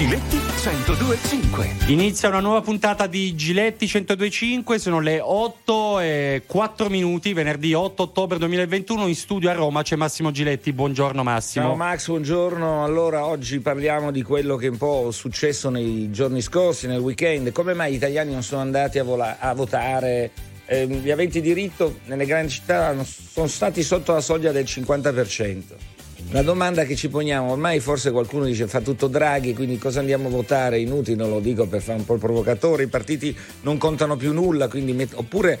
Giletti 1025. Inizia una nuova puntata di Giletti 1025, sono le 8 e 4 minuti, venerdì 8 ottobre 2021, in studio a Roma c'è Massimo Giletti, buongiorno Massimo. Ciao Max, buongiorno. Allora, oggi parliamo di quello che è un po' successo nei giorni scorsi, nel weekend. Come mai gli italiani non sono andati a, vola- a votare? Eh, gli aventi diritto nelle grandi città sono stati sotto la soglia del 50%. La domanda che ci poniamo, ormai forse qualcuno dice fa tutto Draghi, quindi cosa andiamo a votare? Inutile, lo dico per fare un po' il provocatore, i partiti non contano più nulla, quindi met- oppure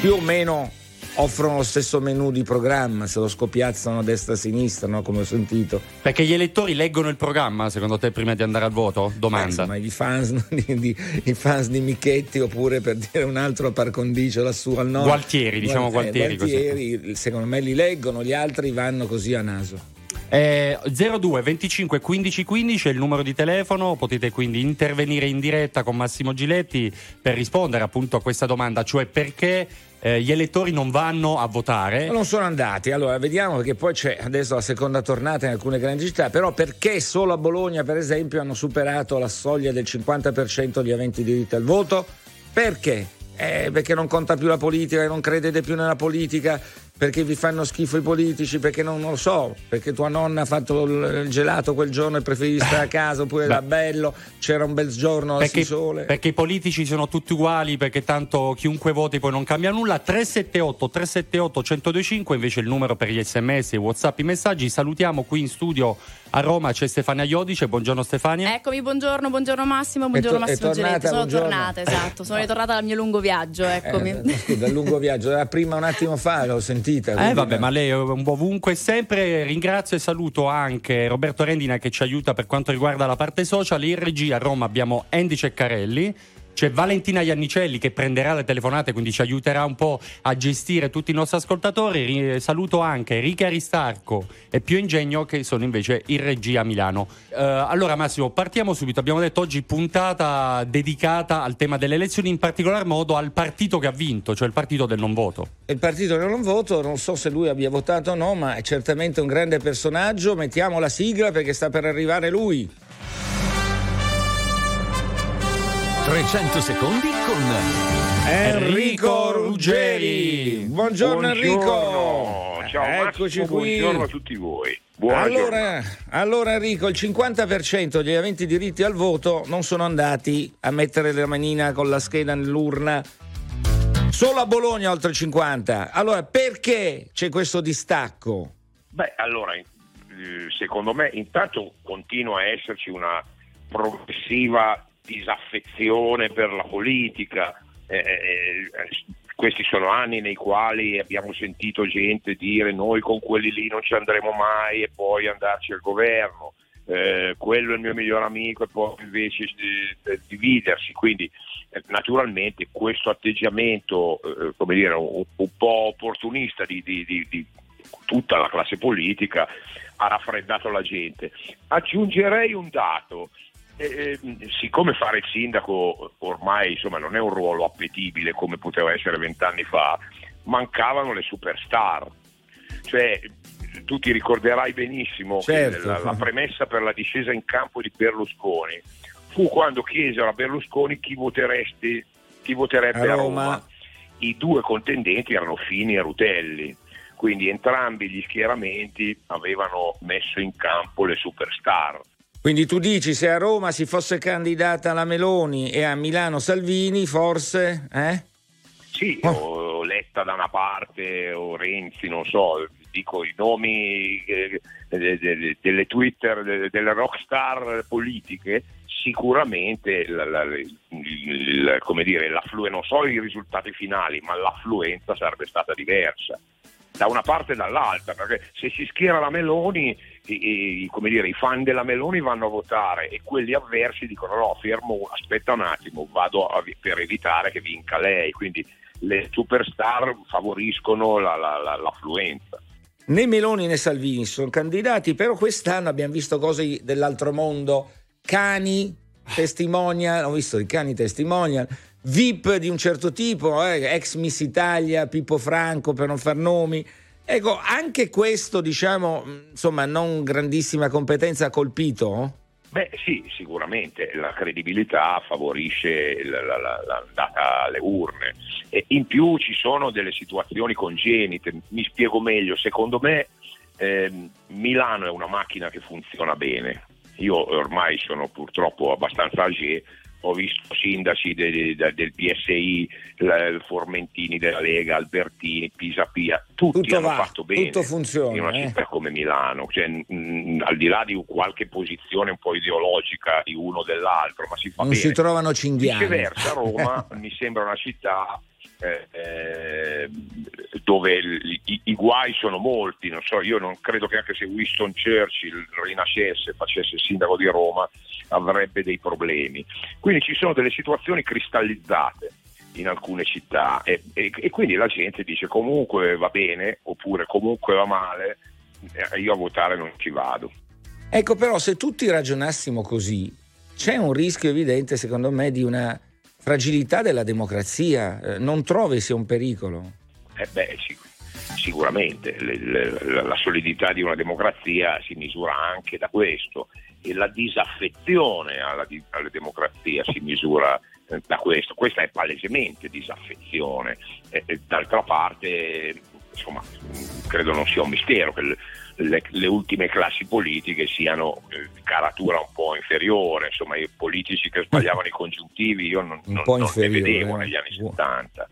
più o meno offrono lo stesso menù di programma, se lo scopiazzano a destra e a sinistra, no? come ho sentito. Perché gli elettori leggono il programma, secondo te, prima di andare al voto? Domanda. Ma i fans di, di, i fans di Michetti, oppure per dire un altro par condicio lassù al nord. Gualtieri, diciamo Gualtieri. Eh, Gualtieri secondo me li leggono, gli altri vanno così a naso. Eh, 02 25 15 15 è il numero di telefono, potete quindi intervenire in diretta con Massimo Giletti per rispondere appunto a questa domanda, cioè perché eh, gli elettori non vanno a votare. Non sono andati, allora vediamo perché poi c'è adesso la seconda tornata in alcune grandi città, però perché solo a Bologna per esempio hanno superato la soglia del 50% di aventi diritto al voto? Perché? Eh, perché non conta più la politica, non credete più nella politica, perché vi fanno schifo i politici, perché non, non, lo so, perché tua nonna ha fatto il gelato quel giorno e preferivi stare a casa, oppure era bello, c'era un bel giorno perché, sole. Perché i politici sono tutti uguali, perché tanto chiunque voti poi non cambia nulla. 378 378 1025 invece il numero per gli sms, i whatsapp, i messaggi. Salutiamo qui in studio a Roma c'è Stefania Iodice, buongiorno Stefania. Eccomi, buongiorno, buongiorno Massimo, buongiorno to- Massimo tornata. Sono buongiorno. tornata, esatto, sono ritornata dal mio lungo viaggio, eccomi. Eh, scusa, il lungo viaggio, prima un attimo fa, l'ho sentita. Eh vabbè, ma lei è un po' ovunque sempre. Ringrazio e saluto anche Roberto Rendina che ci aiuta per quanto riguarda la parte social. In regia a Roma abbiamo Andy Ceccarelli. C'è Valentina Iannicelli che prenderà le telefonate, quindi ci aiuterà un po' a gestire tutti i nostri ascoltatori. Saluto anche Rica Aristarco e Pio Ingegno che sono invece in regia a Milano. Uh, allora Massimo, partiamo subito. Abbiamo detto oggi puntata dedicata al tema delle elezioni, in particolar modo al partito che ha vinto, cioè il partito del non voto. Il partito del non voto, non so se lui abbia votato o no, ma è certamente un grande personaggio. Mettiamo la sigla perché sta per arrivare lui. 300 secondi con Enrico Ruggeri. Buongiorno, Buongiorno. Enrico. Ciao Eccoci Massimo, qui. buongiorno a tutti voi. Allora, allora Enrico, il 50% degli aventi diritti al voto non sono andati a mettere la manina con la scheda nell'urna. Solo a Bologna oltre il 50. Allora, perché c'è questo distacco? Beh, allora, eh, secondo me intanto continua a esserci una progressiva disaffezione per la politica. Eh, eh, questi sono anni nei quali abbiamo sentito gente dire noi con quelli lì non ci andremo mai e poi andarci al governo. Eh, quello è il mio miglior amico e poi invece eh, dividersi. Quindi eh, naturalmente questo atteggiamento, eh, come dire, un, un po' opportunista di, di, di, di tutta la classe politica ha raffreddato la gente. Aggiungerei un dato. Eh, siccome fare il sindaco ormai insomma, non è un ruolo appetibile come poteva essere vent'anni fa, mancavano le superstar. Cioè, tu ti ricorderai benissimo Certo. che la, la premessa per la discesa in campo di Berlusconi fu quando chiesero a Berlusconi chi, voteresti, chi voterebbe A a Roma. Roma. I due contendenti erano Fini e Rutelli quindi entrambi gli schieramenti avevano messo in campo le superstar. Quindi tu dici se a Roma si fosse candidata la Meloni e a Milano Salvini, forse, eh? Sì, Oh. o Letta da una parte o Renzi, non so, dico i nomi eh, de- de- delle Twitter, de- delle rockstar politiche, sicuramente la- la- il- come dire, l'afflu- non so i risultati finali, ma l'affluenza sarebbe stata diversa. Da una parte e dall'altra, perché se si schiera la Meloni, i, come dire, i fan della Meloni vanno a votare e quelli avversi dicono no, fermo, aspetta un attimo, vado a- per evitare che vinca lei. Quindi le superstar favoriscono la- la- la- l'affluenza. Né Meloni né Salvini sono candidati, però quest'anno abbiamo visto cose dell'altro mondo, cani, testimonial, ho visto i cani testimonial, VIP di un certo tipo, eh, ex Miss Italia, Pippo Franco per non far nomi. Ecco, anche questo, diciamo, mh, insomma, non grandissima competenza ha colpito? Beh sì, sicuramente. La credibilità favorisce l'andata alle urne. E in più ci sono delle situazioni congenite, mi spiego meglio, secondo me eh, Milano è una macchina che funziona bene, io ormai sono purtroppo abbastanza âgé, ho visto sindaci del, del PSI, Formentini della Lega, Albertini, Pisapia, tutti tutto hanno va, fatto bene tutto funziona, in una eh. città come Milano, cioè, mh, al di là di qualche posizione un po' ideologica di uno o dell'altro, ma si fa non bene. si trovano cinghiali. Viceversa, Roma mi sembra una città eh, dove il, i, i, guai sono molti, non so, io non credo che anche se Winston Churchill rinascesse, facesse il sindaco di Roma, avrebbe dei problemi. Quindi ci sono delle situazioni cristallizzate in alcune città e, e, e quindi la gente dice comunque va bene oppure comunque va male, eh, io a votare non ci vado. Ecco però se tutti ragionassimo così, c'è un rischio evidente secondo me di una fragilità della democrazia, eh, non trovi sia un pericolo? Eh beh, sic- sicuramente la solidità di una democrazia si misura anche da questo e la disaffezione alla, alla democrazia si misura eh, da questo. Questa è palesemente disaffezione. D'altra parte, insomma, credo non sia un mistero che le, le ultime classi politiche siano eh, di caratura un po' inferiore, insomma i politici che sbagliavano i congiuntivi io non, non, non ne vedevo eh. negli anni 70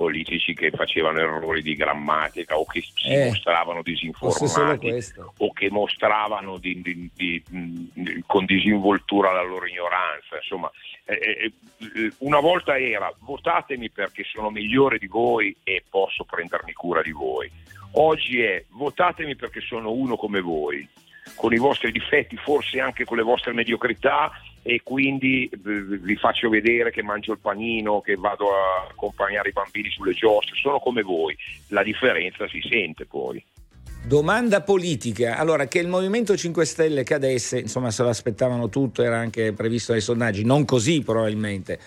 politici che facevano errori di grammatica o che si Eh, mostravano disinformati o che mostravano di, di, di, con disinvoltura la loro ignoranza. Insomma, eh, eh, una volta era votatemi perché sono migliore di voi e posso prendermi cura di voi. Oggi è votatemi perché sono uno come voi, con i vostri difetti, forse anche con le vostre mediocrità e quindi eh, vi faccio vedere che mangio il panino, che vado a accompagnare i bambini sulle giostre, sono come voi, la differenza si sente poi. Domanda politica, allora che il Movimento 5 Stelle cadesse, insomma se lo aspettavano tutto, era anche previsto dai sondaggi, non così probabilmente,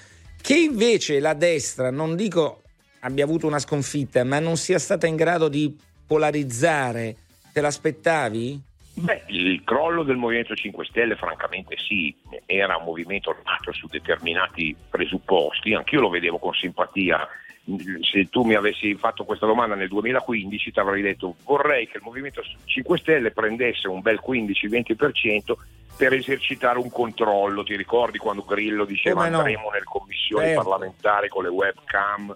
che invece la destra, non dico abbia avuto una sconfitta, ma non sia stata in grado di polarizzare, te l'aspettavi? Beh, il crollo del Movimento 5 Stelle francamente sì, era un movimento nato su determinati presupposti, anch'io lo vedevo con simpatia. Se tu mi avessi fatto questa domanda nel 2015 ti avrei detto vorrei che il Movimento 5 Stelle prendesse un bel 15-20% per esercitare un controllo. Ti ricordi quando Grillo diceva no? andremo nelle commissioni Certo. parlamentari con le webcam?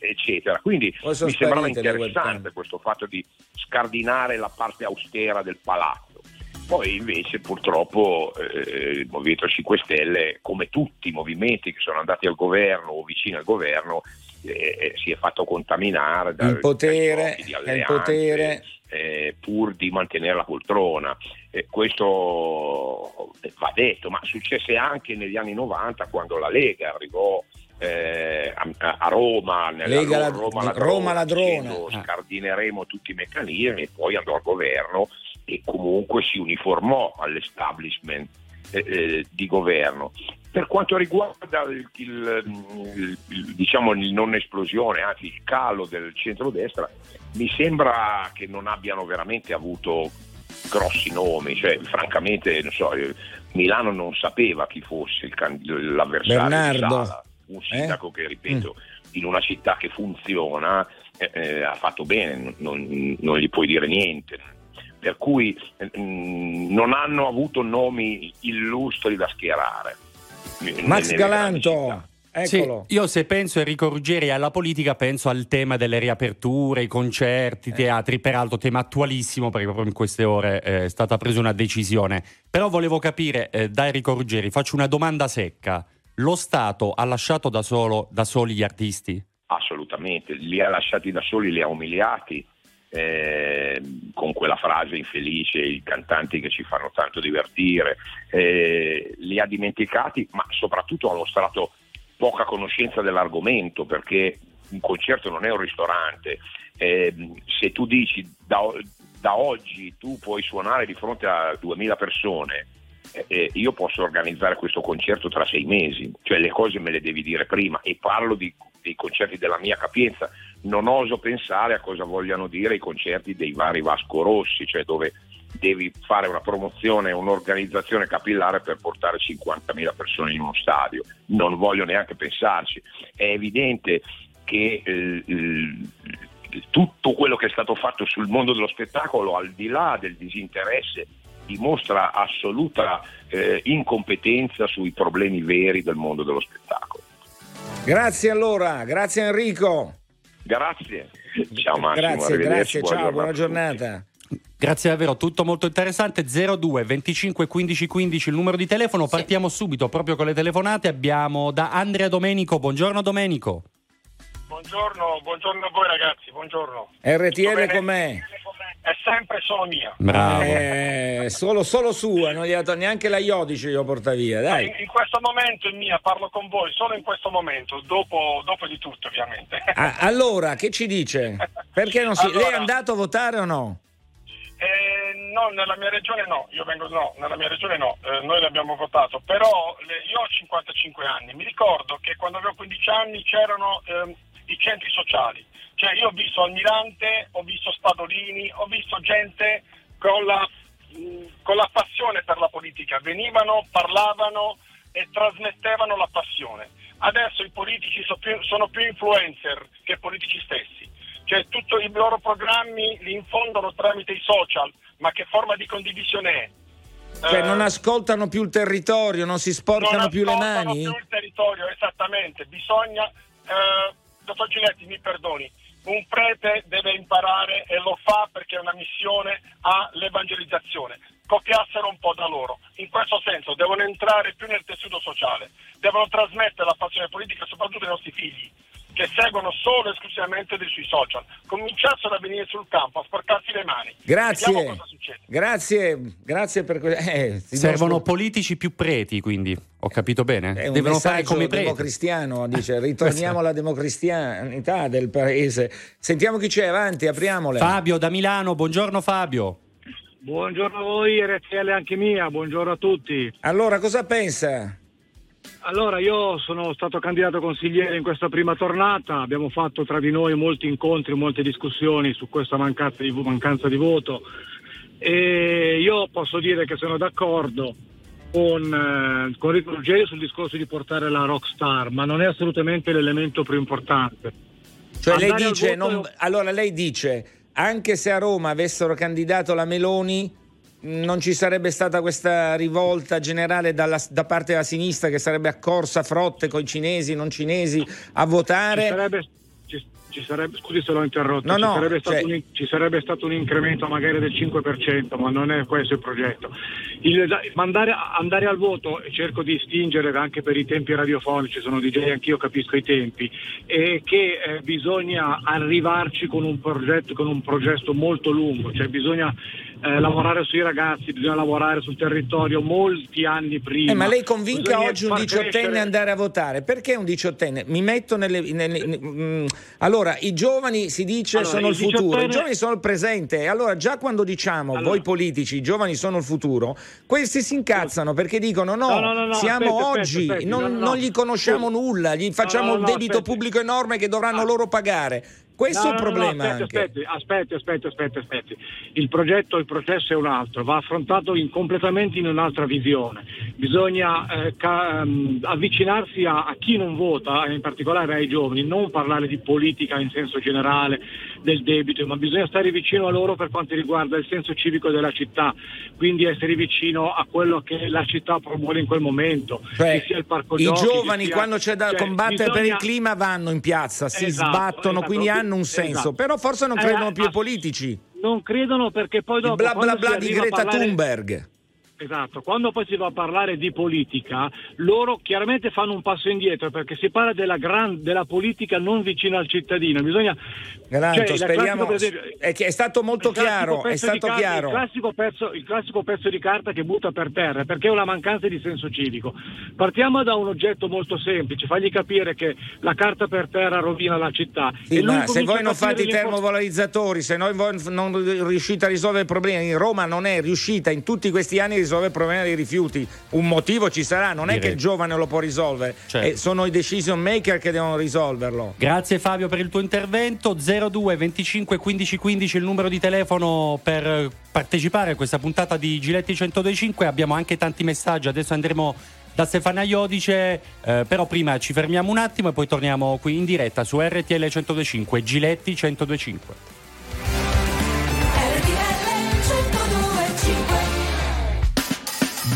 Eccetera. Quindi mi sembrava interessante questo fatto di scardinare la parte austera del palazzo. Poi invece purtroppo eh, il Movimento 5 Stelle, come tutti i movimenti che sono andati al governo o vicino al governo, eh, eh, si è fatto contaminare dal, potere, di il potere. eh, pur di mantenere la poltrona. Eh, questo eh, va detto, ma successe anche negli anni 90 quando la Lega arrivò eh, a, a Roma, nella Lega lad- Roma ladrona, Roma ladrona. dicendo, Ah. scardineremo tutti i meccanismi e poi andò al governo e comunque si uniformò all'establishment eh, eh, di governo. Per quanto riguarda il, il- il- diciamo il non esplosione, anzi il calo del centrodestra, mi sembra che non abbiano veramente avuto grossi nomi, cioè francamente non so, eh, Milano non sapeva chi fosse l'avversario di Bernardo. Un sindaco che ripeto in una città che funziona eh, eh, ha fatto bene, non, non gli puoi dire niente. Per cui eh, mh, non hanno avuto nomi illustri da schierare. Max Galanto. Sì, io se penso a Enrico Ruggeri alla politica penso al tema delle riaperture, i Eh. concerti, i teatri, peraltro tema attualissimo perché proprio in queste ore eh, è stata presa una decisione. Però volevo capire eh, da Enrico Ruggeri, faccio una domanda secca. Lo Stato ha lasciato da, solo, da soli gli artisti? Assolutamente, li ha lasciati da soli, li ha umiliati eh, con quella frase infelice, i cantanti che ci fanno tanto divertire, eh, li ha dimenticati, ma soprattutto ha mostrato poca conoscenza dell'argomento perché un concerto non è un ristorante. Eh, se tu dici da, da oggi tu puoi suonare di fronte a 2000 persone, eh, eh, io posso organizzare questo concerto tra sei mesi, cioè le cose me le devi dire prima e parlo di, dei concerti della mia capienza, non oso pensare a cosa vogliano dire i concerti dei vari Vasco Rossi, cioè dove devi fare una promozione, un'organizzazione capillare per portare 50.000 persone in uno stadio. Non voglio neanche pensarci. È evidente che eh, tutto quello che è stato fatto sul mondo dello spettacolo, al di là del disinteresse, dimostra assoluta eh, incompetenza sui problemi veri del mondo dello spettacolo. Grazie allora, grazie Enrico. Grazie. Ciao Massimo. Grazie, grazie, ciao, buona giornata. Grazie davvero, tutto molto interessante. 02 25 15 15 il numero di telefono. Sì. Partiamo subito proprio con le telefonate. Abbiamo da Andrea Domenico. Buongiorno Domenico. Buongiorno, buongiorno a voi ragazzi, buongiorno. RTL com'è? È sempre solo mia. Bravo. Eh, solo, solo sua, non gli ha dato neanche la Iodice glielo porta via, dai. In, in, questo momento è mia, parlo con voi solo in questo momento, dopo, dopo di tutto ovviamente. Ah, allora, che ci dice? Perché non si... Allora, Lei è andato a votare o no? Eh, no, nella mia regione no, io vengo no, nella mia regione no, eh, noi l'abbiamo votato, però le, io ho 55 anni, mi ricordo che quando avevo 15 anni c'erano eh, i centri sociali, cioè io ho visto Almirante, ho visto Spadolini, ho visto gente con la, mh, con la passione per la politica, venivano, parlavano e trasmettevano la passione. Adesso i politici sono più, sono più influencer che politici stessi cioè tutti i loro programmi li infondono tramite i social, ma che forma di condivisione è? Cioè, eh, non ascoltano più il territorio, non si sporcano non più le mani? Non più il territorio, esattamente. Bisogna, eh, dottor Giletti, mi perdoni, un prete deve imparare e lo fa perché è una missione all'evangelizzazione. Copiassero un po' da loro. In questo senso devono entrare più nel tessuto sociale, devono trasmettere la passione politica soprattutto ai nostri figli che seguono solo e esclusivamente sui social, cominciassero a venire sul campo, a sporcarsi le mani. Grazie. Grazie, grazie per questo. Eh, Servono nostro... politici più preti, quindi ho capito bene. È un Devono fare come preti. democristiano, dice, ritorniamo alla democristianità del paese. Sentiamo chi c'è, avanti, apriamole. Fabio da Milano, buongiorno Fabio. Buongiorno a voi, RTL anche mia, buongiorno a tutti. Allora, cosa pensa? Allora, io sono stato candidato consigliere in questa prima tornata, abbiamo fatto tra di noi molti incontri, molte discussioni su questa mancanza di, mancanza di voto e io posso dire che sono d'accordo con, eh, con Rico Ruggeri sul discorso di portare la rockstar, ma non è assolutamente l'elemento più importante. Cioè lei dice, non, allora lei dice, anche se a Roma avessero candidato la Meloni, non ci sarebbe stata questa rivolta generale dalla, da parte della sinistra che sarebbe accorsa frotte con i cinesi, non cinesi a votare. Ci sarebbe, ci, ci sarebbe, scusi se l'ho interrotto, no, ci, no, sarebbe cioè... un, ci, sarebbe stato un incremento magari del 5%, ma non è questo il progetto. Il, mandare, andare al voto, e cerco di stingere anche per i tempi radiofonici, sono DJ anch'io capisco i tempi, è che eh, bisogna arrivarci con un progetto, con un progetto molto lungo, cioè bisogna eh, lavorare sui ragazzi, bisogna lavorare sul territorio molti anni prima. Eh, ma lei convinca bisogna oggi un diciottenne a andare a votare? Perché un diciottenne? Mi metto nelle. nelle, nelle mm, allora, i giovani si dice allora, sono il, il futuro, i giovani sono il presente. Allora, già quando diciamo allora. voi politici, i giovani sono il futuro, questi si incazzano perché dicono no, no, no, no siamo aspetta, oggi, aspetta, aspetta, non, non, gli conosciamo nulla, gli facciamo un debito pubblico enorme che dovranno ah. loro pagare. Questo no, è il problema. No, aspetti, aspetti, aspetti, aspetti, aspetti, Il progetto, il processo è un altro, va affrontato in, completamente in un'altra visione. Bisogna eh, ca- um, avvicinarsi a, a, chi non vota, in particolare ai giovani, non parlare di politica in senso generale, del debito, ma bisogna stare vicino a loro per quanto riguarda il senso civico della città, quindi essere vicino a quello che la città promuove in quel momento. Cioè, I giochi, giovani sia, quando c'è da cioè, combattere bisogna... per il clima vanno in piazza, si esatto, sbattono, esatto, quindi hanno un senso, esatto. però forse non credono eh, più ai politici. Non credono perché poi dopo... Il bla bla bla di Greta parlare... Thunberg. Esatto, quando poi si va a parlare di politica, loro chiaramente fanno un passo indietro perché si parla della, gran, della politica non vicina al cittadino. Bisogna. Granto, cioè, speriamo. Esempio, è, è, stato molto chiaro. È stato carta, chiaro. Il, classico pezzo, il classico pezzo di carta che butta per terra perché è una mancanza di senso civico. Partiamo da un oggetto molto semplice, fagli capire che la carta per terra rovina la città. Sì, ma se voi non fate i termovalorizzatori, se noi non riuscite a risolvere i problemi, Roma non è riuscita in tutti questi anni a risolvere il problema dei rifiuti. Un motivo ci sarà, non è Direi. che il giovane lo può risolvere, Certo. eh, sono i decision maker che devono risolverlo. Grazie Fabio per il tuo intervento. 02 25 15 15 il numero di telefono per eh, partecipare a questa puntata di Giletti 125. Abbiamo anche tanti messaggi. Adesso andremo da Stefania Iodice, eh, però prima ci fermiamo un attimo e poi torniamo qui in diretta su RTL 125 Giletti 125.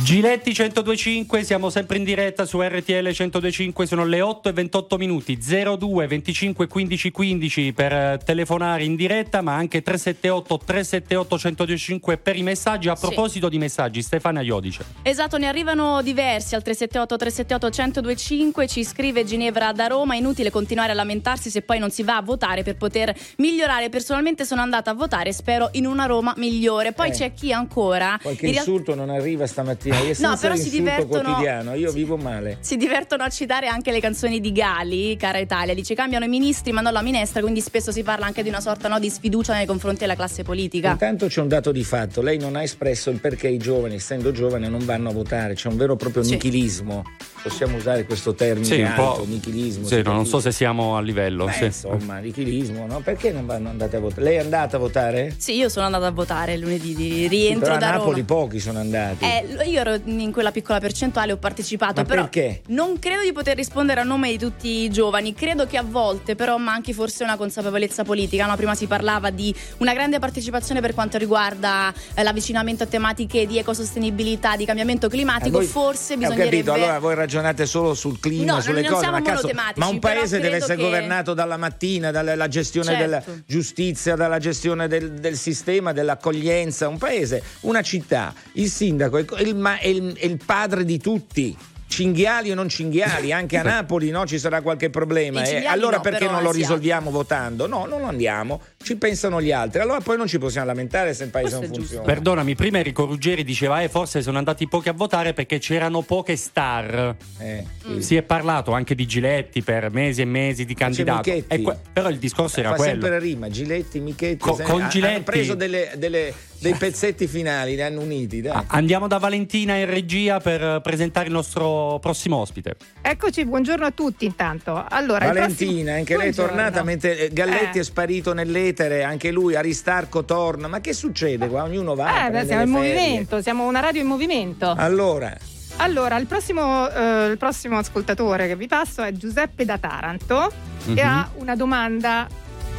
Giletti 1025, siamo sempre in diretta su RTL 1025, sono le 8 e 28 minuti, 02 25 15 15 per eh, telefonare in diretta, ma anche 378 378 1025 per i messaggi. A Sì. proposito di messaggi, Stefania Iodice. Esatto, ne arrivano diversi al 378 378 1025, ci scrive Ginevra da Roma, inutile continuare a lamentarsi se poi non si va a votare per poter migliorare. Personalmente sono andata a votare e spero in una Roma migliore. Poi Eh. c'è chi ancora Qualche insulto non arriva stamattina, è senza però si divertono- quotidiano, io si- vivo male. Si divertono a citare anche le canzoni di Gali, cara Italia. Dice cambiano i ministri ma non la minestra, quindi spesso si parla anche di una sorta no, di sfiducia nei confronti della classe politica. Intanto c'è un dato di fatto, lei non ha espresso il perché i giovani, essendo giovani, non vanno a votare, c'è un vero e proprio Sì. nichilismo. Possiamo usare questo termine Sì, un alto, po'. nichilismo. Sì, no, non so se siamo a livello. Beh, sì. insomma, nichilismo, no? Perché non vanno andate a votare? Lei è andata a votare? Sì, io sono andata a votare lunedì di Sì, rientro però a da Napoli Roma. pochi sono andati. Eh, io ero in quella piccola percentuale, ho partecipato, Ma però perché? non credo di poter rispondere a nome di tutti i giovani, credo che a volte però manchi forse una consapevolezza politica, no? prima si parlava di una grande partecipazione per quanto riguarda eh, l'avvicinamento a tematiche di ecosostenibilità, di cambiamento Eh, climatico, voi- forse Ho bisognerebbe... capito, allora voi ragionate solo sul clima, No, sulle non cose, siamo ma, cazzo, ma un paese deve essere che- governato dalla mattina, dalla gestione Certo. della giustizia, dalla gestione del, del sistema, dell'accoglienza, un paese, una città, il sindaco è il, ma- è il- è il padre di tutti. Cinghiali o non cinghiali, anche a Napoli no, ci sarà qualche problema. Eh. allora no, perché non lo risolviamo votando? No, non andiamo, ci pensano gli altri. Allora poi non ci possiamo lamentare se il paese Questo non funziona. Perdonami, prima Enrico Ruggeri diceva eh, forse sono andati pochi a votare perché c'erano poche star. Eh, Mm. sì. Si è parlato anche di Giletti per mesi e mesi di candidato. E que- però il discorso era Fa quello. sempre rima, Giletti, Michetti. Co- sai, con ha- Giletti- Hanno preso delle- delle- dei pezzetti finali, li hanno uniti. Dai. Andiamo da Valentina in regia per presentare il nostro prossimo ospite. Eccoci, buongiorno a tutti intanto. Allora, il Valentina, prossimo- anche lei è tornata mentre Galletti Eh. è sparito nell'etere, anche lui, Aristarco torna. Ma che succede qua? Ognuno va. Eh, beh, siamo in movimento, siamo una radio in movimento. Allora, Allora, il prossimo, eh, il prossimo ascoltatore che vi passo è Giuseppe da Taranto Mhm. e ha una domanda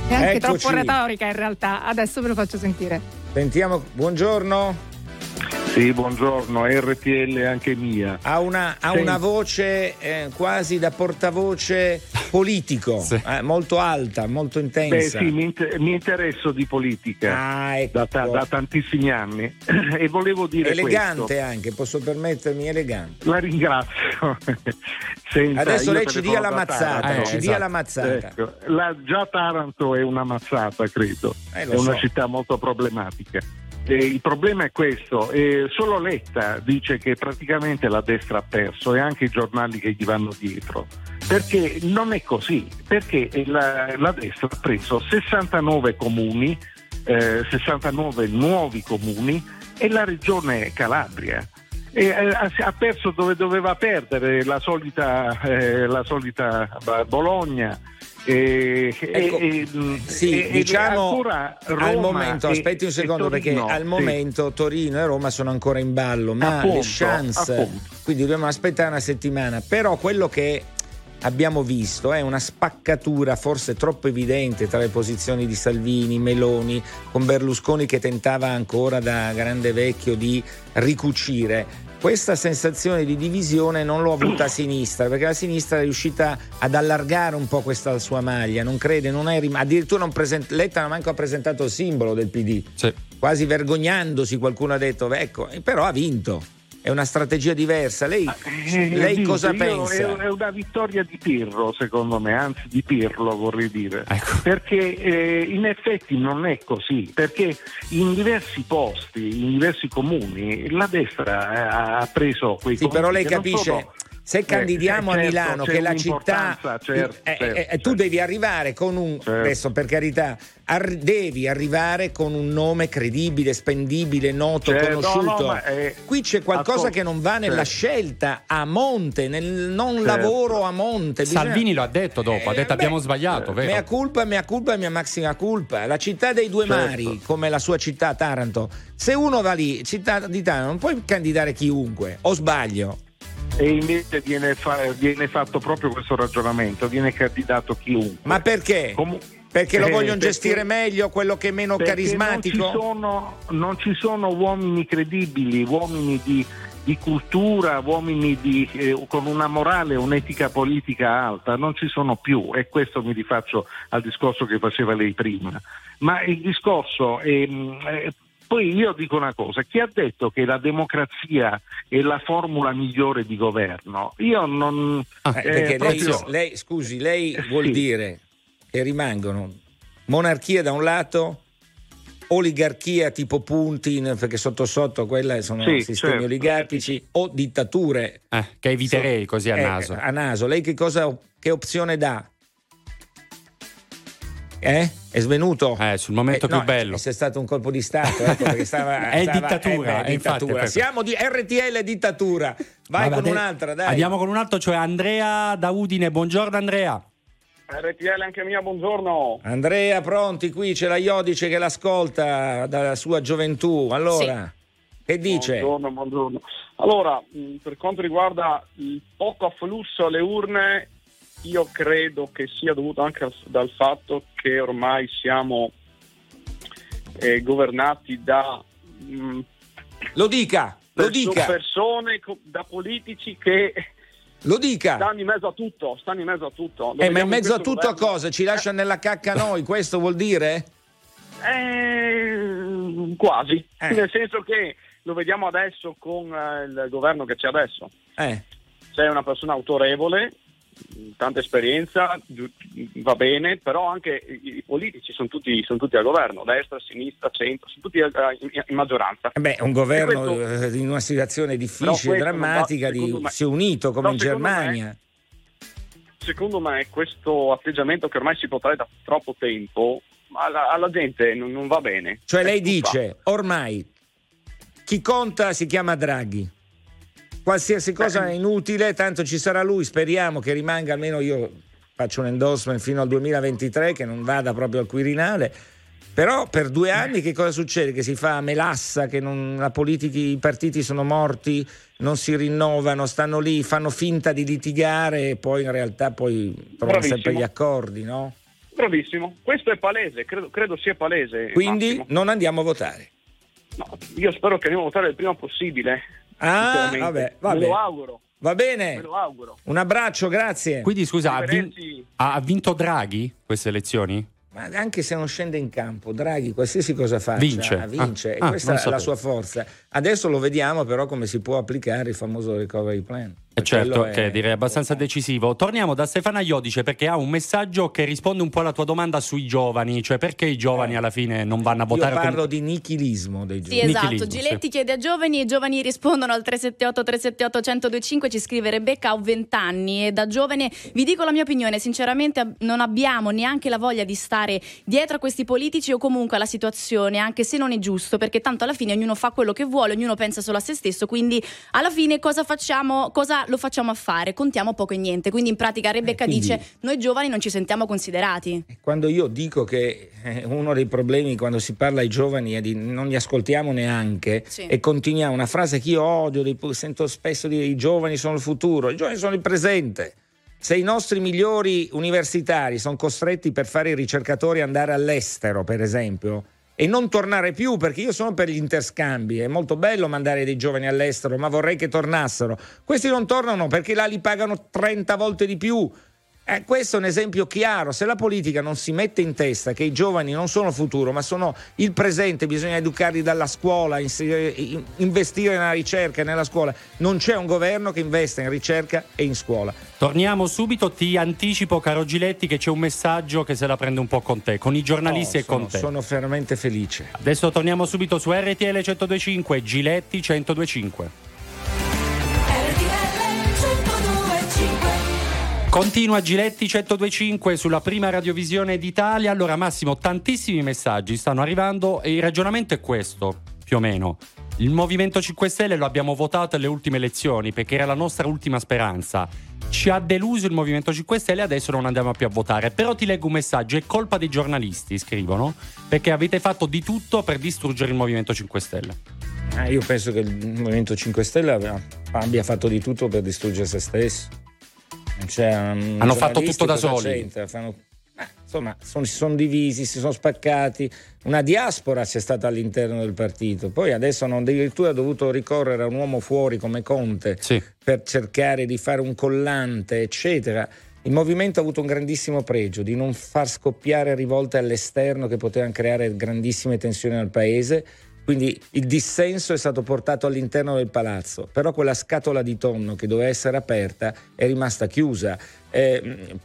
neanche Eccoci. troppo retorica in realtà. Adesso ve lo faccio sentire. sentiamo. Buongiorno. Sì, buongiorno, RTL anche mia. Ha una, ha una voce eh, quasi da portavoce politico, Sì. eh, molto alta, molto Beh intensa. sì, mi, inter- mi interesso di politica Ah, ecco. da, ta- da tantissimi anni e volevo dire elegante questo. anche, posso permettermi, elegante. La ringrazio. Senza- Adesso lei ci dia la mazzata. Eh, ci dia esatto. la mazzata. Ecco, la- già Taranto è una mazzata, credo. Eh, è una so. città molto problematica. E il problema è questo, eh, solo Letta dice che praticamente la destra ha perso e anche i giornali che gli vanno dietro, perché non è così, perché la, la destra ha preso 69 comuni, eh, 69 nuovi comuni e la regione Calabria. E, eh, ha, perso dove doveva perdere la solita, eh, la solita eh, Bologna. Ecco, Sì, diciamo ancora al momento, aspetti un secondo perché al sì. momento Torino e Roma sono ancora in ballo, ma Appunto, le chance, appunto. quindi dobbiamo aspettare una settimana, però quello che abbiamo visto è una spaccatura forse troppo evidente tra le posizioni di Salvini, Meloni, con Berlusconi che tentava ancora da grande vecchio di ricucire. Questa sensazione di divisione non l'ho avuta a sinistra, perché la sinistra è riuscita ad allargare un po' questa sua maglia, non crede, non è rim- addirittura non present- Letta non ha manco presentato il simbolo del PD, Sì. quasi vergognandosi qualcuno ha detto, "Beh, ecco, però ha vinto. È una strategia diversa. Lei, Eh, lei dico, cosa io- pensa? È, è una vittoria di Pirro, secondo me, anzi di Pirlo vorrei dire. Ecco. Perché eh, in effetti non è così, perché in diversi posti, in diversi comuni, la destra eh, ha preso quei Sì, però lei capisce, sono- se candidiamo eh, a certo, Milano, c'è che è la città, un'importanza, certo, eh, certo, eh, tu certo. devi arrivare con un, Certo. adesso per carità, arri- devi arrivare con un nome credibile, spendibile, noto, Certo, conosciuto. no, ma, eh, Qui c'è qualcosa ascolta, che non va nella certo. scelta a monte, nel non Certo. lavoro a monte. Bisogna- Salvini lo ha detto dopo, ha Eh, detto beh, abbiamo sbagliato, Mea vero? culpa, mea culpa, mia massima culpa. La città dei due Certo. mari, come la sua città Taranto. Se uno va lì, città di Taranto, non puoi candidare chiunque, o sbaglio? E invece viene, fa- viene fatto proprio questo ragionamento, viene candidato chiunque. Ma perché? Comu- Perché lo Eh, vogliono perché- gestire meglio quello che è meno carismatico? Non ci, sono, non ci sono uomini credibili, uomini di, di cultura, uomini di, eh, con una morale, un'etica politica alta, non ci sono più e questo mi rifaccio al discorso che faceva lei prima. Ma il discorso è, eh, poi io dico una cosa, chi ha detto che la democrazia è la formula migliore di governo? Io non... Eh, eh, perché lei, proprio- lei- scusi, lei vuol Sì. dire che rimangono monarchia da un lato, oligarchia tipo Putin, perché sotto sotto quella sono Sì, sistemi certo. oligarchici, o dittature Eh, che eviterei così a Eh, naso. a naso. Lei che, cosa, che opzione dà? Eh? È svenuto? Eh, sul momento Eh, più no, bello. C'è stato un colpo di Stato, ecco, perché stava, È stava- dittatura, eh, beh, eh, infatti, dittatura. per- Siamo di RTL dittatura. Vai Vabbè, con un'altra, dai. Andiamo con un altro, cioè Andrea da Udine. Buongiorno Andrea. RTL anche mia, buongiorno. Andrea, pronti? Qui c'è la Iodice che l'ascolta dalla sua gioventù. Allora, che dice? Buongiorno, buongiorno. Allora, mh, per quanto riguarda il poco afflusso alle urne, io credo che sia dovuto anche al- dal fatto che ormai siamo eh, governati da, mh, Lo dica, lo dica, persone, da politici che lo dica. stanno in mezzo a tutto, stanno in mezzo a tutto. Eh, ma in mezzo a tutto a governo. cosa? Ci lascia nella cacca noi, questo vuol dire? Eh, quasi, Eh. nel senso che lo vediamo adesso con eh, il governo che c'è adesso. Eh. sei una persona autorevole, tanta esperienza, va bene, però anche i, i politici sono tutti, sono tutti al governo, destra, sinistra, centro, sono tutti eh, in, in maggioranza. Eh Beh, un governo questo- eh, in una situazione difficile, non va- drammatica, di, me- si è unito come in secondo me- Germania. Secondo me questo atteggiamento che ormai si porta da troppo tempo alla, alla gente non, non va bene. Cioè lei dice, ormai, chi conta si chiama Draghi. Qualsiasi cosa è inutile, tanto ci sarà lui, speriamo che rimanga almeno io faccio un endorsement fino al 2023 che non vada proprio al Quirinale. Però per due anni che cosa succede? Che si fa melassa, che non- la politica, i partiti sono morti, non si rinnovano, stanno lì, fanno finta di litigare e poi in realtà poi trovano Bravissimo. sempre gli accordi, no? Bravissimo, questo è palese, credo, credo sia palese. Quindi Massimo. non andiamo a votare. No, io spero che andiamo a votare il prima possibile. Ah, sinceramente. vabbè, Me vabbè. lo auguro, Va me bene, lo auguro. un abbraccio, grazie. Quindi scusa, ha, vin- ha- vinto Draghi queste elezioni? Ma anche se non scende in campo, Draghi, qualsiasi cosa faccia, Vince. vince. Ah, e ah, questa è la sua forza. Adesso lo vediamo però come si può applicare il famoso recovery plan. Eh certo, è- che direi abbastanza decisivo. Torniamo da Stefana Iodice perché ha un messaggio che risponde un po' alla tua domanda sui giovani, cioè perché i giovani Eh. alla fine non vanno a Io votare parlo con- di nichilismo dei Sì, giovani. esatto. Nichilismo, Giletti sì. chiede a giovani, i giovani rispondono al 378 378 1025, ci scrive Rebecca, ho 20 anni e da giovane vi dico la mia opinione, sinceramente non abbiamo neanche la voglia di stare dietro a questi politici o comunque alla situazione, anche se non è giusto, perché tanto alla fine ognuno fa quello che vuole, ognuno pensa solo a se stesso, quindi alla fine cosa facciamo, cosa lo facciamo a fare? Contiamo poco e niente. Quindi in pratica Rebecca Eh, quindi- dice noi giovani non ci sentiamo considerati. Quando io dico che eh, uno dei problemi quando si parla ai giovani è di non li ascoltiamo neanche Sì. e continuiamo, una frase che io odio, sento spesso dire i giovani sono il futuro, i giovani sono il presente. Se i nostri migliori universitari sono costretti per fare i ricercatori andare all'estero, per esempio, e non tornare più, perché io sono per gli interscambi, è molto bello mandare dei giovani all'estero, ma vorrei che tornassero. Questi non tornano perché là li pagano 30 volte di più. Eh, questo è un esempio chiaro, se la politica non si mette in testa che i giovani non sono futuro ma sono il presente, bisogna educarli dalla scuola, in- investire nella ricerca e nella scuola, non c'è un governo che investa in ricerca e in scuola. Torniamo subito, ti anticipo caro Giletti che c'è un messaggio che se la prende un po' con te, con i giornalisti Oh, e con sono, te. sono veramente felice. Adesso torniamo subito su RTL 1025, Giletti 1025. Continua Giletti 1025 sulla prima radiovisione d'Italia. Allora Massimo, tantissimi messaggi stanno arrivando e il ragionamento è questo, più o meno. Il Movimento 5 Stelle lo abbiamo votato alle ultime elezioni perché era la nostra ultima speranza. Ci ha deluso il Movimento 5 Stelle e adesso non andiamo più a votare. Però ti leggo un messaggio, è colpa dei giornalisti, scrivono, perché avete fatto di tutto per distruggere il Movimento 5 Stelle. Ah, io penso che il Movimento 5 Stelle abbia fatto di tutto per distruggere se stesso. Hanno fatto tutto da soli. Fanno, eh, insomma, sono, si sono divisi, si sono spaccati. Una diaspora c'è stata all'interno del partito. Poi adesso hanno addirittura dovuto ricorrere a un uomo fuori come Conte sì. per cercare di fare un collante, eccetera. Il movimento ha avuto un grandissimo pregio di non far scoppiare rivolte all'esterno che potevano creare grandissime tensioni al paese quindi il dissenso è stato portato all'interno del palazzo, però quella scatola di tonno che doveva essere aperta è rimasta chiusa. Eh,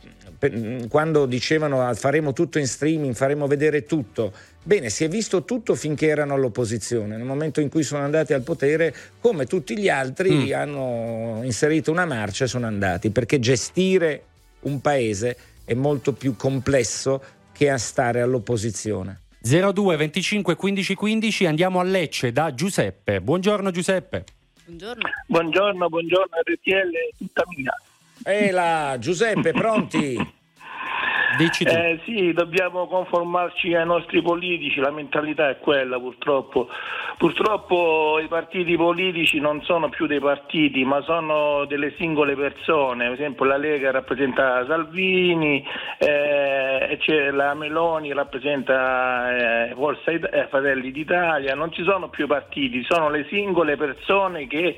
quando dicevano ah, faremo tutto in streaming, faremo vedere tutto, bene, si è visto tutto finché erano all'opposizione. Nel momento in cui sono andati al potere, come tutti gli altri, mm. hanno inserito una marcia e sono andati, perché gestire un paese è molto più complesso che a stare all'opposizione. 02 25 15 15 andiamo a Lecce da Giuseppe. Buongiorno Giuseppe. Buongiorno. Buongiorno, buongiorno RTL, tutta mia. Ehi là, Giuseppe, pronti? Eh, sì, dobbiamo conformarci ai nostri politici, la mentalità è quella purtroppo. Purtroppo i partiti politici non sono più dei partiti, ma sono delle singole persone. Per esempio la Lega rappresenta Salvini, eh, la Meloni rappresenta eh, Forza It- eh, Fratelli d'Italia, non ci sono più partiti, sono le singole persone che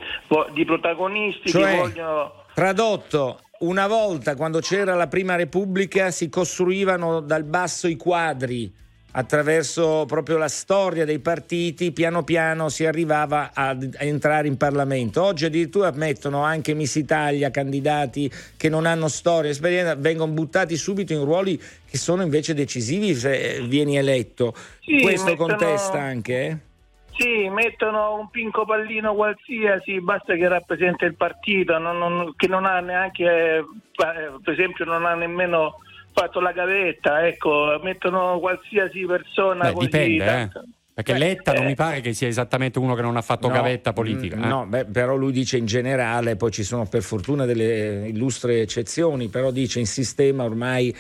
di protagonisti cioè, che vogliono... Tradotto, una volta quando c'era la prima repubblica si costruivano dal basso i quadri. Attraverso proprio la storia dei partiti piano piano si arrivava a, entrare in Parlamento. Oggi addirittura mettono anche Miss Italia candidati che non hanno storia esperienza vengono buttati subito in ruoli che sono invece decisivi se vieni eletto. Sì, questo mettono... contesta anche eh? Sì, mettono un pinco pallino qualsiasi, basta che rappresenta il partito, non, non, che non ha neanche, eh, per esempio non ha nemmeno fatto la gavetta, ecco, mettono qualsiasi persona beh, così. Dipende, eh. Perché Letta non mi pare che sia esattamente uno che non ha fatto no, gavetta politica. Mm, eh? No, beh, però lui dice in generale, poi ci sono per fortuna delle illustre eccezioni, però dice in sistema ormai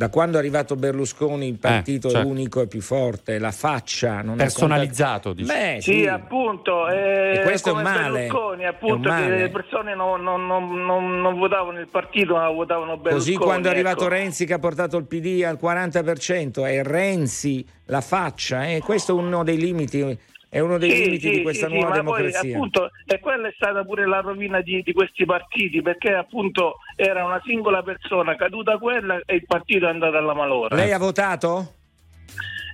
da quando è arrivato Berlusconi il partito eh, certo. è unico e più forte, la faccia non personalizzato. È Beh, sì, sì, appunto. Eh, e questo è male. Berlusconi, appunto, che le persone non, non, non, non, votavano il partito, ma votavano Berlusconi. Così quando è arrivato ecco. Renzi che ha portato il PD al 40%, è Renzi la faccia, eh? questo è uno dei limiti è uno dei sì, limiti sì, di questa sì, nuova democrazia. Poi, appunto, e quella è stata pure la rovina di, di, questi partiti, perché appunto era una singola persona caduta quella e il partito è andato alla malora. Lei ha votato?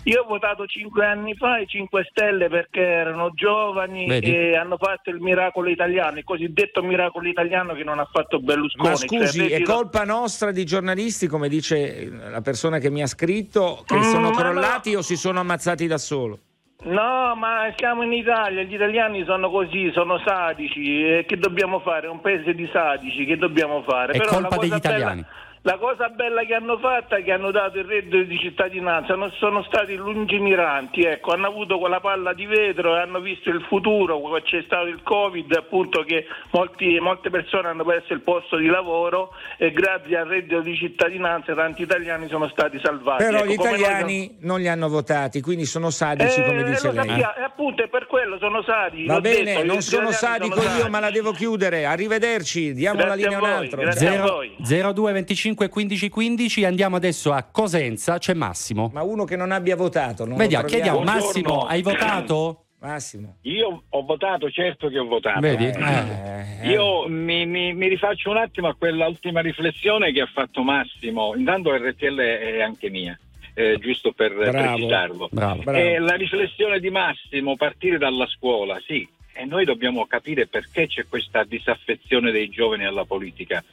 Io ho votato cinque anni fa i 5 Stelle perché erano giovani Vedi? e hanno fatto il miracolo italiano, il cosiddetto miracolo italiano che non ha fatto Berlusconi. Ma scusi, cioè, è colpa nostra di giornalisti, come dice la persona che mi ha scritto, che Mm, sono crollati no. o si sono ammazzati da solo? No, ma siamo in Italia, gli italiani sono così, sono sadici, che dobbiamo fare? È un paese di sadici, che dobbiamo fare? È Però colpa la cosa degli bella- italiani. La cosa bella che hanno fatto è che hanno dato il reddito di cittadinanza, non sono stati lungimiranti, ecco, hanno avuto quella palla di vetro e hanno visto il futuro, c'è stato il Covid, appunto che molti- molte persone hanno perso il posto di lavoro e grazie al reddito di cittadinanza tanti italiani sono stati salvati. Però Ecco, gli come noi italiani non li hanno votati, quindi sono sadici, come eh, dice lo lei. sappiamo, e appunto è per quello sono sadici. Va bene, detto, non sono italiani sadico sono io, ma la sadici. devo chiudere. Arrivederci, diamo Grazie la linea a a un voi, altro. grazie a Zero- voi. 02 25 15 15 andiamo adesso a Cosenza, c'è Massimo. Ma uno che non abbia votato, non Vediamo, chiediamo, Massimo, hai votato? Massimo. Io ho votato, certo che ho votato. Vedi? Eh, Eh. eh. Io mi, mi- mi rifaccio un attimo a quella ultima riflessione che ha fatto Massimo. Intanto RTL è anche mia, eh, giusto per Bravo. precisarlo. Bravo. Bravo. Eh, la riflessione di Massimo, partire dalla scuola, sì, e noi dobbiamo capire perché c'è questa disaffezione dei giovani alla politica.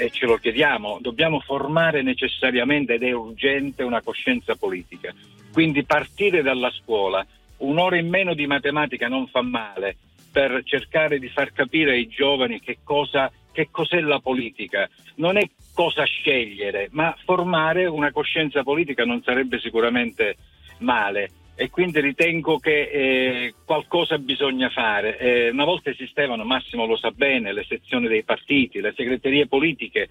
E ce lo chiediamo, dobbiamo formare necessariamente ed è urgente una coscienza politica. Quindi partire dalla scuola, un'ora in meno di matematica non fa male per cercare di far capire ai giovani che cosa che cos'è la politica. Non è cosa scegliere, ma formare una coscienza politica non sarebbe sicuramente male e quindi ritengo che eh, qualcosa bisogna fare. Eh, una volta esistevano, Massimo lo sa bene, le sezioni dei partiti, le segreterie politiche,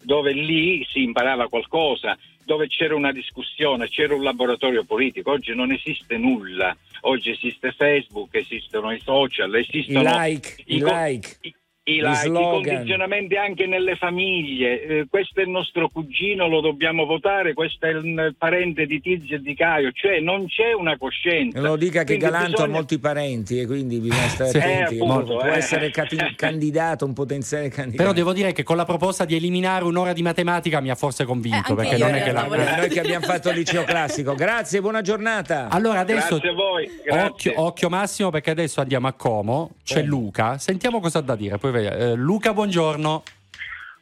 dove lì si imparava qualcosa, dove c'era una discussione, c'era un laboratorio politico. Oggi non esiste nulla. Oggi esiste Facebook, esistono i social, esistono like, i like. I, i, like, i condizionamenti anche nelle famiglie. Eh, questo è il nostro cugino, lo dobbiamo votare, questo è il parente di Tizio e di Caio, cioè non c'è una coscienza. Non lo dica che Quindi Galanto bisogna... ha molti parenti e quindi bisogna stare Sì, attenti. eh, appunto, può eh. essere cati- candidato, un potenziale candidato. Però devo dire che con la proposta di eliminare un'ora di matematica mi ha forse convinto. Eh, perché non è che realtà la... Eh, noi che abbiamo fatto il liceo classico. Grazie, buona giornata. Allora adesso Grazie a voi. grazie. occhio, occhio Massimo perché adesso andiamo a Como, c'è? Luca, sentiamo cosa ha da dire. Poi. Eh, Luca, buongiorno.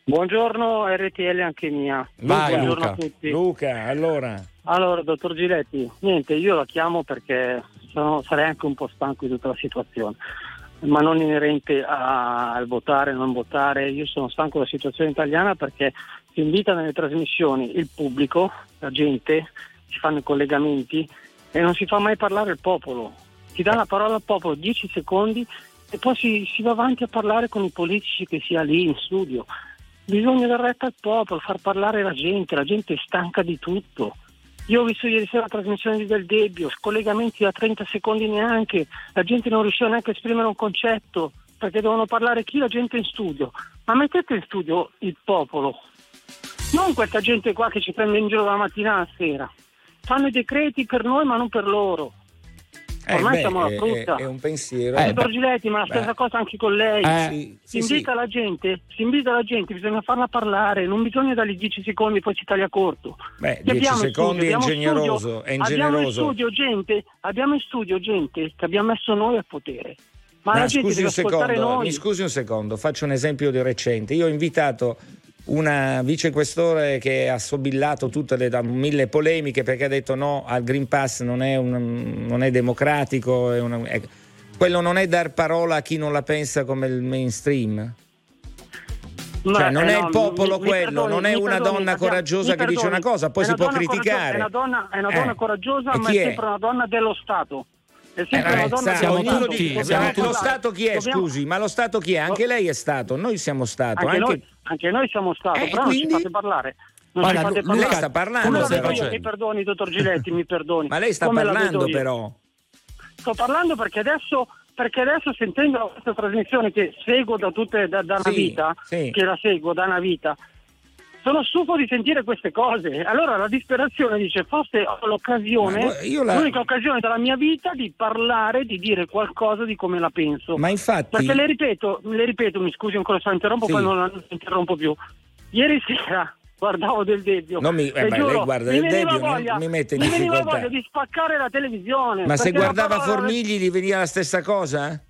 Buongiorno RTL anche mia. Vai, Buongiorno Luca. a tutti. Luca, allora. Allora, dottor Giletti, niente, io la chiamo perché sono- sarei anche un po' stanco di tutta la situazione, ma non inerente a- al votare, non votare. Io sono stanco della situazione italiana perché si invita nelle trasmissioni il pubblico, la gente, si fanno i collegamenti e non si fa mai parlare il popolo. Si dà la parola al popolo 10 secondi e poi si, si va avanti a parlare con i politici che sia lì in studio. Bisogna dar retta al popolo, far parlare la gente, la gente è stanca di tutto. Io ho visto ieri sera la trasmissione di Del Debbio, scollegamenti da 30 secondi neanche, la gente non riusciva neanche a esprimere un concetto perché devono parlare chi la gente in studio. Ma mettete in studio il popolo, non questa gente qua che ci prende in giro dalla mattina alla sera. Fanno i decreti per noi ma non per loro. Eh, Ormai beh, siamo alla è, frutta. è un pensiero. Eh, Dottor Giletti, ma la beh. stessa cosa anche con lei. Eh, sì, Si sì, invita sì. la gente, si invita la gente, bisogna farla parlare, non bisogna dargli 10 secondi poi si taglia corto. Beh, Che 10 abbiamo in secondi studio, è ingeneroso. studio- È Abbiamo in ingeneroso. studio gente, abbiamo in studio gente che abbiamo messo noi al potere. Ma No, la gente scusi deve un secondo, noi. mi scusi un secondo, faccio un esempio di recente. Io ho invitato una vicequestore che ha sobillato tutte le da mille polemiche perché ha detto no al Green Pass non è, un- non è democratico, è una- è- quello non è dar parola a chi non la pensa come il mainstream. Ma, Cioè, non eh, è il popolo mi- mi quello, perdoni, non è mi una perdoni, donna coraggiosa mi che dice una cosa, poi È si una può coraggiosa, criticare. È una donna, è una Eh. donna coraggiosa, E ma è è? sempre una donna dello Stato. È Eh, sempre una eh, donna sa- siamo ognuno Stato. tutti, dice- siamo lo. Stato chi è, scusi? Ma lo Stato chi è? Anche lei è Stato, noi siamo Stato. Anche, anche- anche noi siamo Stato, Eh, però quindi? non ci fate parlare. Non Guarda, fate parlare. Lei sta parlando, vedo io? Mi perdoni, dottor Giletti, mi perdoni. Ma lei sta Come la parlando però. Sto parlando perché adesso, perché adesso sentendo questa trasmissione che seguo da, tutte, da, da una Sì, vita, sì. che la seguo da una vita, sono stufo di sentire queste cose. Allora la disperazione dice, forse ho l'occasione, la- l'unica occasione della mia vita di parlare, di dire qualcosa di come la penso. Ma infatti Perché le ripeto, le ripeto, mi scusi ancora se la interrompo, Sì. poi non la interrompo più. Ieri sera guardavo del Debbio. Non mi- eh, beh, giuro, lei guarda mi Del veniva Debbio, voglia- mi mette in mi veniva difficoltà. voglia di spaccare la televisione. Ma se guardava Formigli gli veniva la stessa cosa?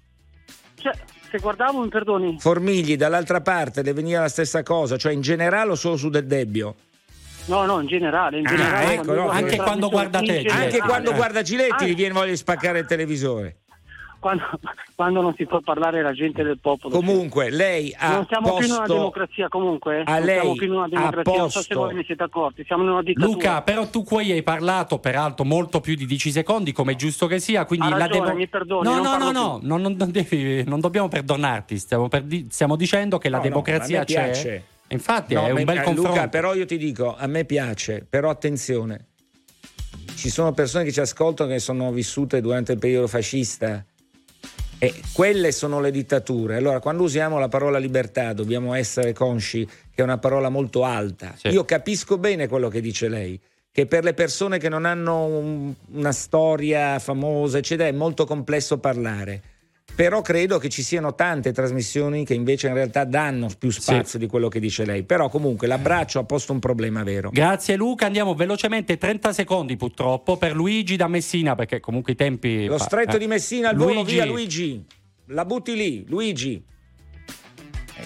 Cioè, se guardavo, mi perdoni. Formigli dall'altra parte le veniva la stessa cosa, cioè in generale o solo su Del Debbio? No, no, in generale. In Ah, generale ecco, quando no, anche quando guarda te, Anche quando guarda Giletti Ah, gli viene voglia di spaccare il televisore. Quando, quando non si può parlare la gente del popolo. Comunque lei ha non siamo più in una posto democrazia comunque. a non lei siamo più in una democrazia. Non so se posto- voi vi siete accorti. Siamo in una dittatura. Luca, però tu qui hai parlato peraltro molto più di 10 secondi, come è giusto che sia, quindi Ha la ragione, demo- mi perdoni, No, non no, no, no, non, non- non devi- non dobbiamo perdonarti, stiamo, per di- stiamo dicendo che la No, no, democrazia me c'è. piace. Infatti No, è un bel eh, confronto. Luca, però io ti dico, a me piace, però attenzione. Ci sono persone che ci ascoltano che sono vissute durante il periodo fascista e quelle sono le dittature. Allora, quando usiamo la parola libertà, dobbiamo essere consci che è una parola molto alta. Sì. Io capisco bene quello che dice lei, che per le persone che non hanno un- una storia famosa, eccetera, è molto complesso parlare. Però credo che ci siano tante trasmissioni che invece in realtà danno più spazio di quello che dice lei. Però comunque l'abbraccio ha posto un problema vero. Grazie Luca, andiamo velocemente 30 secondi purtroppo per Luigi da Messina perché comunque i tempi Lo stretto eh. di Messina, Luigi. via Luigi. La butti lì, Luigi.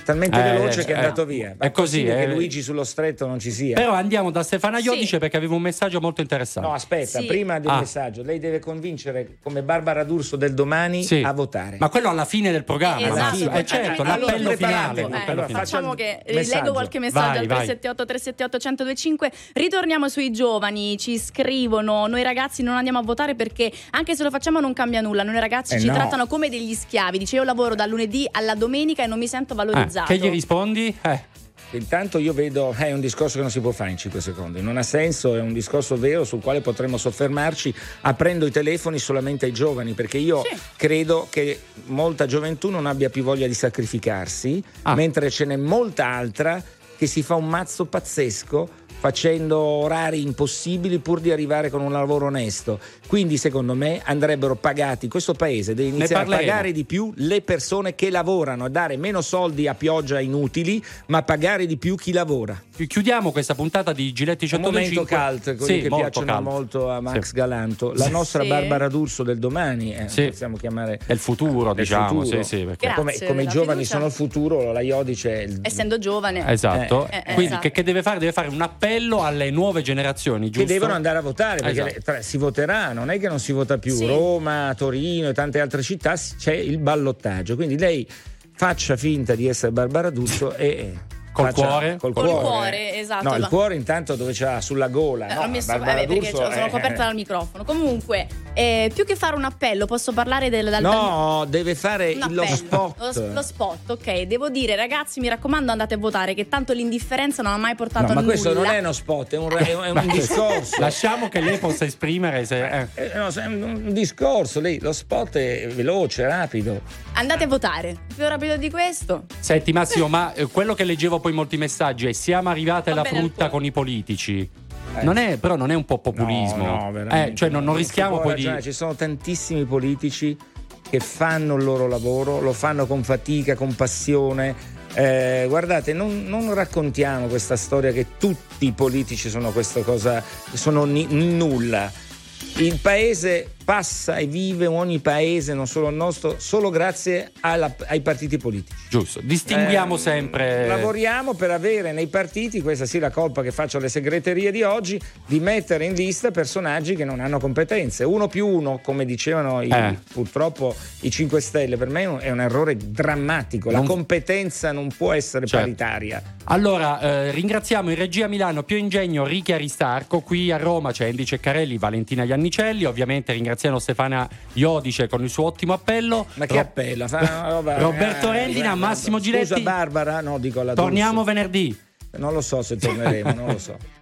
Eh, talmente Eh, veloce che è eh, andato via. Ma è così, possibile eh. che Luigi sullo stretto non ci sia. Però andiamo da Stefana Sì. Iodice perché aveva un messaggio molto interessante. No, aspetta, Sì. prima del Ah. messaggio, lei deve convincere come Barbara D'Urso del domani Sì. a votare. Ma quello alla fine del programma. Esatto, Massimo. Eh, certo, allora, l'appello finale. Eh, Allora, faccia facciamo il che messaggio. leggo qualche messaggio Vai, al vai. 378 378 1025 ritorniamo sui giovani ci scrivono noi ragazzi non andiamo a votare perché anche se lo facciamo non cambia nulla noi ragazzi Eh, ci no. trattano come degli schiavi dice io lavoro dal lunedì alla domenica e non mi sento Eh, valorizzato che gli rispondi? Eh, Intanto io vedo, è un discorso che non si può fare in 5 secondi, non ha senso, è un discorso vero sul quale potremmo soffermarci aprendo i telefoni solamente ai giovani, perché io Sì. credo che molta gioventù non abbia più voglia di sacrificarsi, Ah. mentre ce n'è molta altra che si fa un mazzo pazzesco facendo orari impossibili pur di arrivare con un lavoro onesto. Quindi secondo me andrebbero pagati, questo paese deve iniziare a pagare di più le persone che lavorano, a dare meno soldi a pioggia inutili, ma pagare di più chi lavora. chiudiamo questa puntata di Giletti Un momento 105. cult, quelli Sì, che molto piacciono cult. molto a Max Sì. Galanto. La nostra Sì. Barbara D'Urso del domani, eh, Sì. possiamo chiamare È il futuro, Del diciamo. futuro. Sì, sì, perché- Grazie come, come giovani fiducia. sono il futuro, la Iodice è il essendo giovane Esatto. Eh, eh, Quindi esatto. Che, che deve fare? Deve fare un appello alle nuove generazioni, che giusto? devono andare a votare perché Esatto. si voterà, non è che non si vota più. Sì. Roma, Torino e tante altre città c'è il ballottaggio. Quindi lei faccia finta di essere Barbara D'Urso e Col faccia- cuore? Col, Col cuore. cuore, esatto. No, il Ma- cuore intanto dove c'ha sulla gola. Eh, no? messo Barbara eh, perché D'Urso sono è- coperta dal microfono. Comunque, eh, più che fare un appello, posso parlare del, dal, No, deve fare lo spot. Lo, lo spot, ok. Devo dire, ragazzi, mi raccomando, andate a votare, che tanto l'indifferenza non ha mai portato No, a ma nulla. questo non è uno spot, è un, è un- è un Ma- discorso. Lasciamo che lei possa esprimere se... eh. Eh, no, è un discorso lì, lo spot è veloce, rapido. Andate a votare. Più rapido di questo. Senti Massimo, ma eh, quello che leggevo poi in molti messaggi è siamo arrivati Va alla frutta con i politici. Non è, però non è un po' populismo. No, no, Eh, cioè non, non no, rischiamo poi di... ragionare. Ci sono tantissimi politici che fanno il loro lavoro, lo fanno con fatica, con passione. Eh, guardate, non, non raccontiamo questa storia che tutti i politici sono questa cosa, sono ni- nulla. Il paese passa e vive ogni paese, non solo il nostro, solo grazie alla- ai partiti politici. Giusto, distinguiamo Eh, sempre... Lavoriamo per avere nei partiti, questa sì la colpa che faccio alle segreterie di oggi, di mettere in lista personaggi che non hanno competenze. Uno più uno, come dicevano i- Eh. purtroppo i 5 Stelle, per me è un- errore drammatico. La Non- competenza non può essere Certo. paritaria. Allora, eh, ringraziamo in regia Milano Pio Ingegno, Ricky Aristarco, qui a Roma c'è Andy Ceccarelli, Valentina Iannicelli, ovviamente ringraziamo Stefana Iodice con il suo ottimo appello. Ma che Ro- appello? Roberto eh, Rendina, guarda, Massimo Scusa Giletti. Barbara, no, dico alla Torniamo D'Urso. venerdì. Non lo so se torneremo, non lo so.